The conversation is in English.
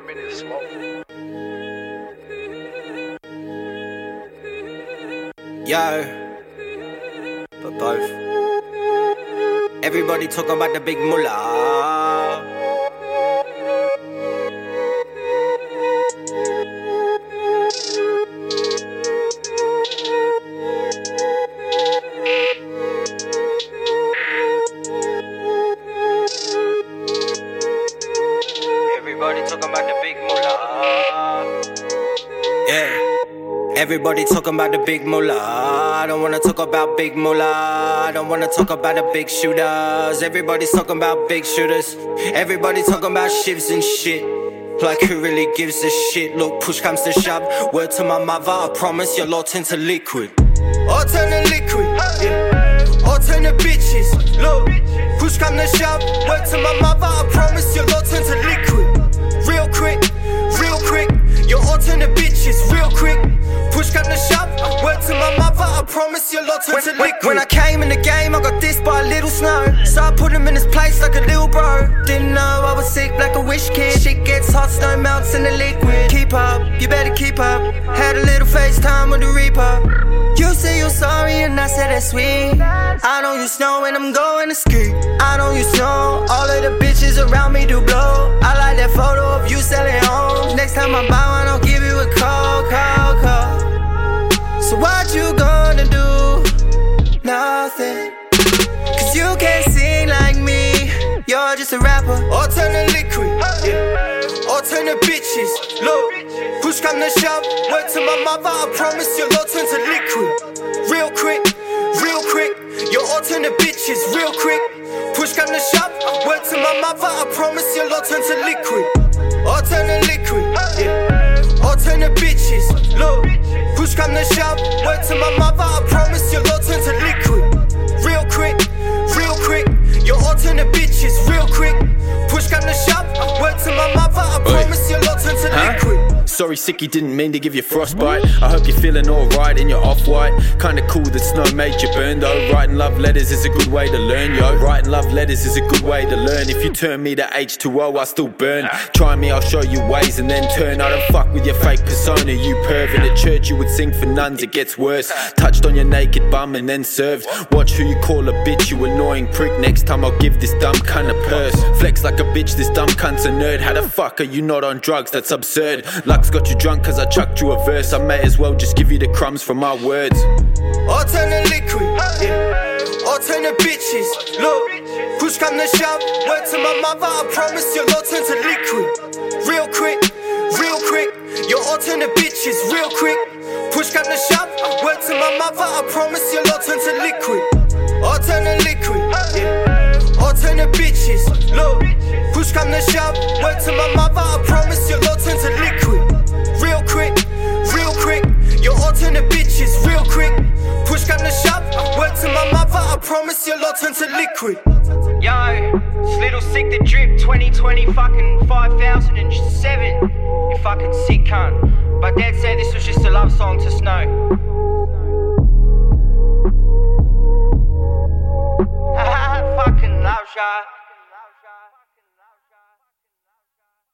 minute to smoke. Yo, but both. Everybody talking about the big mullah. Everybody talking about the big mullah. I don't wanna talk about big mullah. I don't wanna talk about the big shooters. Everybody's talking about big shooters. Everybody talking about shivs and shit. Like who really gives a shit? Look, push comes to shove. Word to my mother, I promise your lot into liquid. Or turn to liquid, yeah. Or turn to bitches. Look, push come to shove. Word to my mother, I promise your lot into liquid. Real quick, real quick. Your all turn to bitches, real quick. To shove. Word to my mother, I promise your lot into liquid. When I came in the game, I got dissed by a little snow. So I put him in his place like a little bro. Didn't know I was sick like a wish kid. Shit gets hot, snow melts in the liquid. Keep up, you better keep up. Had a little FaceTime with the Reaper. You say you're sorry and I said that's sweet. I don't use snow when I'm going to ski. I don't use snow. All of the bitches around me do blow. I like that photo of you selling homes. Next time I buy So what you gonna do? Nothing. Cause you can't sing like me. You're just a rapper. Or turn to liquid. Yeah. Or turn to bitches. Look. Push come to shove. Word to my mother. I promise your lot turn to liquid. Real quick. Real quick. Your all turn to bitches. Real quick. Push come to shove. Word to my mother. I promise your lot turn to liquid. Or turn to liquid. Yeah. Or turn to bitches. Look. Push come to shove. Word to my mother. I promise your Sorry, Sicky, didn't mean to give you frostbite. I hope you're feeling alright in your off white. Kinda cool that snow made you burn though. Writing love letters is a good way to learn, yo. Writing love letters is a good way to learn. If you turn me to H2O, I still burn. Try me, I'll show you ways and then turn. I don't fuck with your fake persona, you perv. In a church, you would sing for nuns, it gets worse. Touched on your naked bum and then served. Watch who you call a bitch, you annoying prick. Next time I'll give this dumb cunt a purse. Flex like a bitch, this dumb cunt's a nerd. How the fuck are you not on drugs? That's absurd. Luck's got you drunk cause I chucked you a verse. I may as well just give you the crumbs from my words. Or turn to liquid, yeah. Or turn to bitches. Look, push come to shove. Word to my mother, I promise your lot turn to liquid. Real quick, real quick. Your all turn to bitches, real quick. Push come to shove. Word to my mother, I promise your lot turn to liquid. Or turn to liquid, promise your lot turn to liquid. Yo, it's Little Sick the Drip 2020 fucking 5007. You fucking sick cunt. But Dad said this was just a love song to Snow.